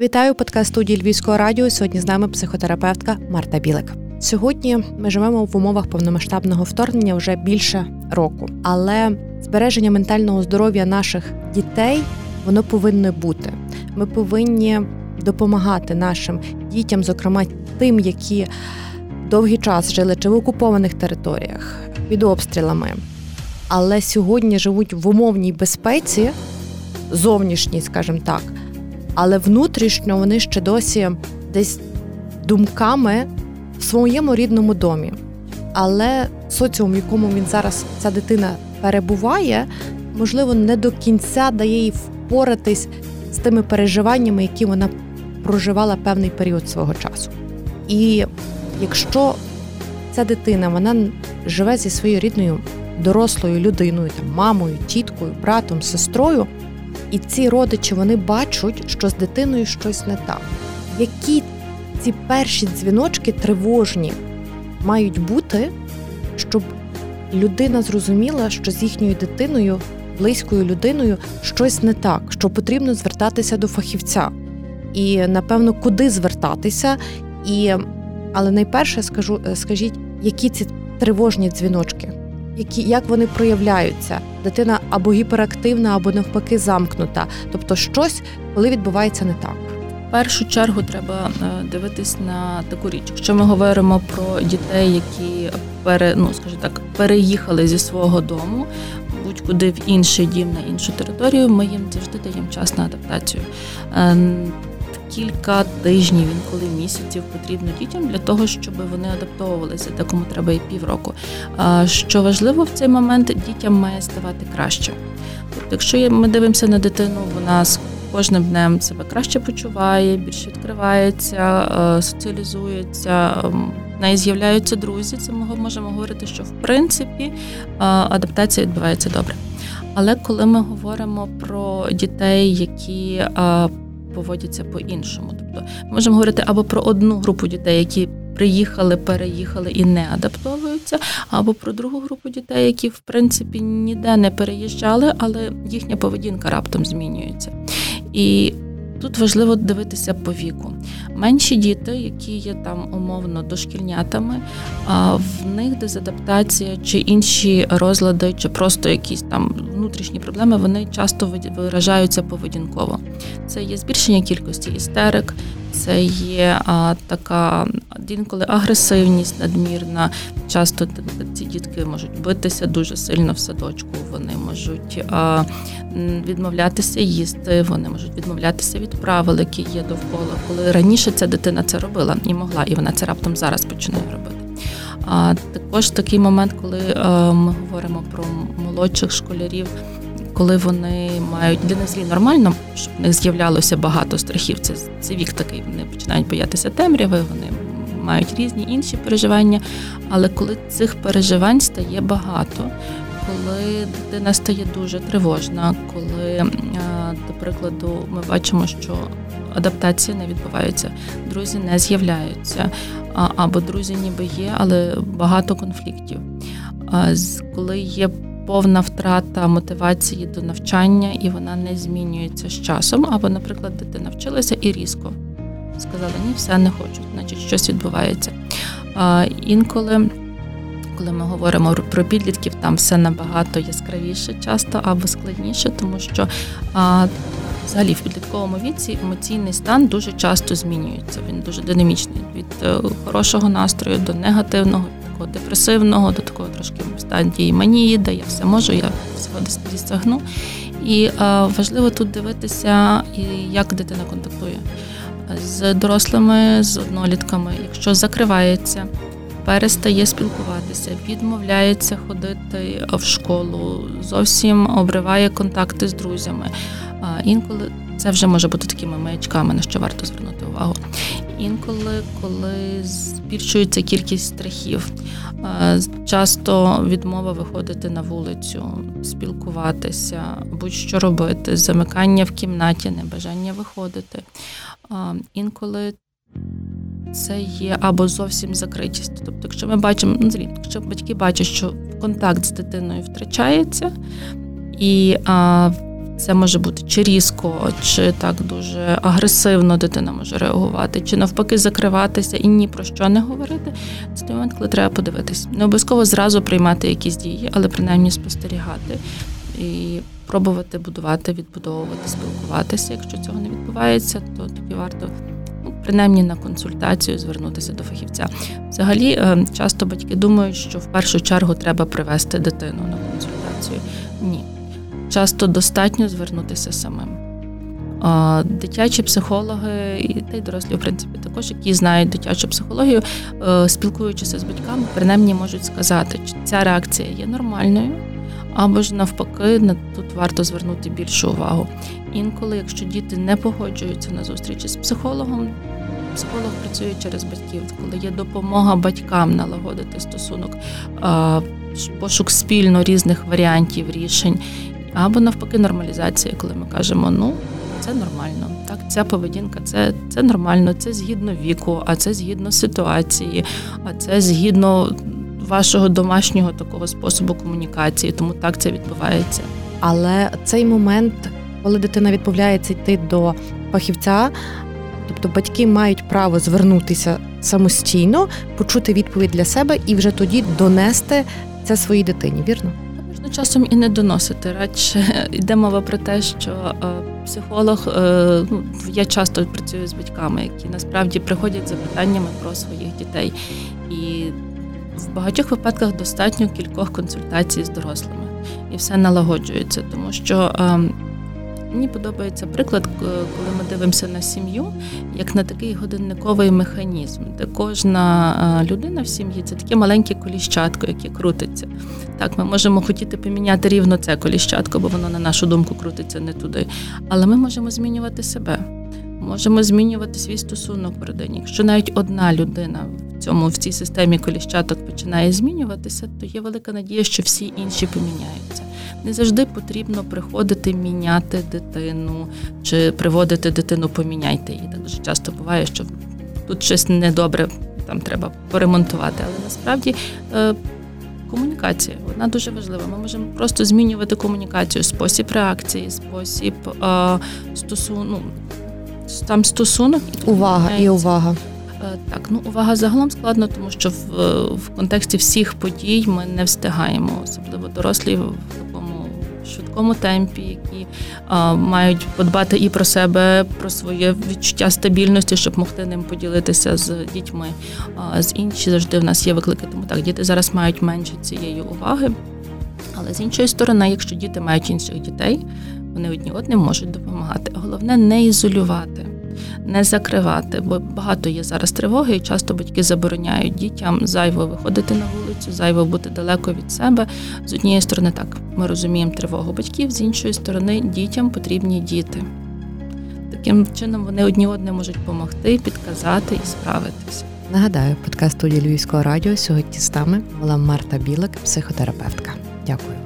Вітаю подкаст студії Львівського радіо. Сьогодні з нами психотерапевтка Марта Білик. Сьогодні ми живемо в умовах повномасштабного вторгнення вже більше року, але збереження ментального здоров'я наших дітей воно повинно бути. Ми повинні допомагати нашим дітям, зокрема тим, які довгий час жили чи в окупованих територіях під обстрілами, але сьогодні живуть в умовній безпеці, зовнішній, скажімо так, але внутрішньо вони ще досі десь думками в своєму рідному домі. Але соціум, в якому він зараз ця дитина перебуває, можливо, не до кінця дає їй впоратись з тими переживаннями, які вона проживала певний період свого часу. І якщо ця дитина вона живе зі своєю рідною дорослою людиною, там мамою, тіткою, братом, сестрою, і ці родичі вони бачать, що з дитиною щось не так. Які ці перші дзвіночки тривожні мають бути, щоб людина зрозуміла, що з їхньою дитиною, близькою людиною, щось не так, що потрібно звертатися до фахівця. І напевно, куди звертатися, і але найперше скажу, скажіть, які ці тривожні дзвіночки, які як вони проявляються? Дитина або гіперактивна, або навпаки замкнута. Тобто, щось, коли відбувається не так. В першу чергу треба е, дивитись на таку річ. Якщо ми говоримо про дітей, які пере, ну, скажімо так, переїхали зі свого дому будь-куди в інший дім на іншу територію, ми їм завжди даємо час на адаптацію. Кілька тижнів, інколи місяців потрібно дітям для того, щоб вони адаптовувалися, декому треба і півроку. Що важливо в цей момент, дітям має ставати краще. Тобто, якщо ми дивимося на дитину, вона з кожним днем себе краще почуває, більше відкривається, соціалізується. Ем, в неї з'являються друзі, це ми можемо говорити, що в принципі адаптація відбувається добре. Але коли ми говоримо про дітей, які поводяться по-іншому. Тобто ми можемо говорити або про одну групу дітей, які приїхали, переїхали і не адаптовуються, або про другу групу дітей, які в принципі ніде не переїжджали, але їхня поведінка раптом змінюється. І Тут важливо дивитися по віку. Менші діти, які є там умовно дошкільнятами, в них дезадаптація чи інші розлади, чи просто якісь там внутрішні проблеми, вони часто виражаються поведінково. Це є збільшення кількості істерик, це є а, така інколи агресивність надмірна. Часто ці дітки можуть битися дуже сильно в садочку. Вони можуть а, відмовлятися їсти, вони можуть відмовлятися від правил, які є довкола. Коли раніше ця дитина це робила і могла, і вона це раптом зараз починає робити. А також такий момент, коли а, ми говоримо про молодших школярів коли вони мають для них злі нормально, щоб в них з'являлося багато страхів. Це це вік такий. Вони починають боятися темряви, вони мають різні інші переживання. Але коли цих переживань стає багато, коли дитина стає дуже тривожна, коли, до прикладу, ми бачимо, що адаптація не відбувається, друзі не з'являються, або друзі ніби є, але багато конфліктів. Коли є повна втрата мотивації до навчання, і вона не змінюється з часом. Або, наприклад, дитина навчилася і різко сказала, ні, все не хочу, значить щось відбувається. Інколи, коли ми говоримо про підлітків, там все набагато яскравіше, часто або складніше, тому що а, взагалі в підлітковому віці емоційний стан дуже часто змінюється. Він дуже динамічний від е, хорошого настрою до негативного такого депресивного, до такого трошки стадії манії, де я все можу, я всього досягну. І е, важливо тут дивитися, як дитина контактує з дорослими, з однолітками. Якщо закривається, перестає спілкуватися, відмовляється ходити в школу, зовсім обриває контакти з друзями. Інколи це вже може бути такими маячками, на що варто звернути увагу. Інколи, коли збільшується кількість страхів, часто відмова виходити на вулицю, спілкуватися, будь-що робити, замикання в кімнаті, небажання виходити. Інколи це є або зовсім закритість. Тобто, якщо ми бачимо, ну, якщо батьки бачать, що контакт з дитиною втрачається, і а, Це може бути чи різко, чи так дуже агресивно дитина може реагувати, чи навпаки закриватися і ні про що не говорити. Це той момент, коли треба подивитись. Не обов'язково зразу приймати якісь дії, але принаймні спостерігати і пробувати будувати, відбудовувати, спілкуватися. Якщо цього не відбувається, то тоді варто принаймні на консультацію звернутися до фахівця. Взагалі, е, часто батьки думають, що в першу чергу треба привести дитину на консультацію. Ні часто достатньо звернутися самим. Дитячі психологи і та й дорослі, в принципі, також, які знають дитячу психологію, е, спілкуючися з батьками, принаймні можуть сказати, чи ця реакція є нормальною, або ж навпаки, тут варто звернути більшу увагу. Інколи, якщо діти не погоджуються на зустрічі з психологом, психолог працює через батьків, коли є допомога батькам налагодити стосунок, пошук спільно різних варіантів рішень або навпаки нормалізація, коли ми кажемо, ну це нормально, так ця поведінка, це це нормально, це згідно віку, а це згідно ситуації, а це згідно вашого домашнього такого способу комунікації, тому так це відбувається. Але цей момент, коли дитина відмовляється йти до фахівця, тобто батьки мають право звернутися самостійно, почути відповідь для себе і вже тоді донести це своїй дитині, вірно? Ну, часом і не доносити. Радше йде мова про те, що е, психолог е, ну я часто працюю з батьками, які насправді приходять з запитаннями про своїх дітей, і в багатьох випадках достатньо кількох консультацій з дорослими, і все налагоджується, тому що. Мені подобається приклад, коли ми дивимося на сім'ю, як на такий годинниковий механізм, де кожна людина в сім'ї це таке маленьке коліщатко, яке крутиться. Так, ми можемо хотіти поміняти рівно це коліщатко, бо воно, на нашу думку, крутиться не туди. Але ми можемо змінювати себе, можемо змінювати свій стосунок в родині. Якщо навіть одна людина в цьому в цій системі коліщаток починає змінюватися, то є велика надія, що всі інші поміняються. Не завжди потрібно приходити міняти дитину чи приводити дитину, поміняйте її. Так дуже часто буває, що тут щось недобре, там треба поремонтувати. Але насправді е, комунікація вона дуже важлива. Ми можемо просто змінювати комунікацію, спосіб реакції, спосіб е, стосунку. Там стосунок і увага і увага. Е, так, ну увага загалом складно, тому що в в контексті всіх подій ми не встигаємо, особливо дорослі в такому швидкому темпі, які а, мають подбати і про себе, про своє відчуття стабільності, щоб могти ним поділитися з дітьми. А з інші завжди в нас є виклики. Тому так діти зараз мають менше цієї уваги. Але з іншої сторони, якщо діти мають інших дітей, вони одні одним можуть допомагати. Головне не ізолювати не закривати, бо багато є зараз тривоги, і часто батьки забороняють дітям зайво виходити на вулицю, зайво бути далеко від себе. З однієї сторони, так ми розуміємо тривогу батьків, з іншої сторони, дітям потрібні діти. Таким чином вони одні одне можуть допомогти, підказати і справитися. Нагадаю, подкаст студії Львівського радіо сьогодні з нами була Марта Білик, психотерапевтка. Дякую.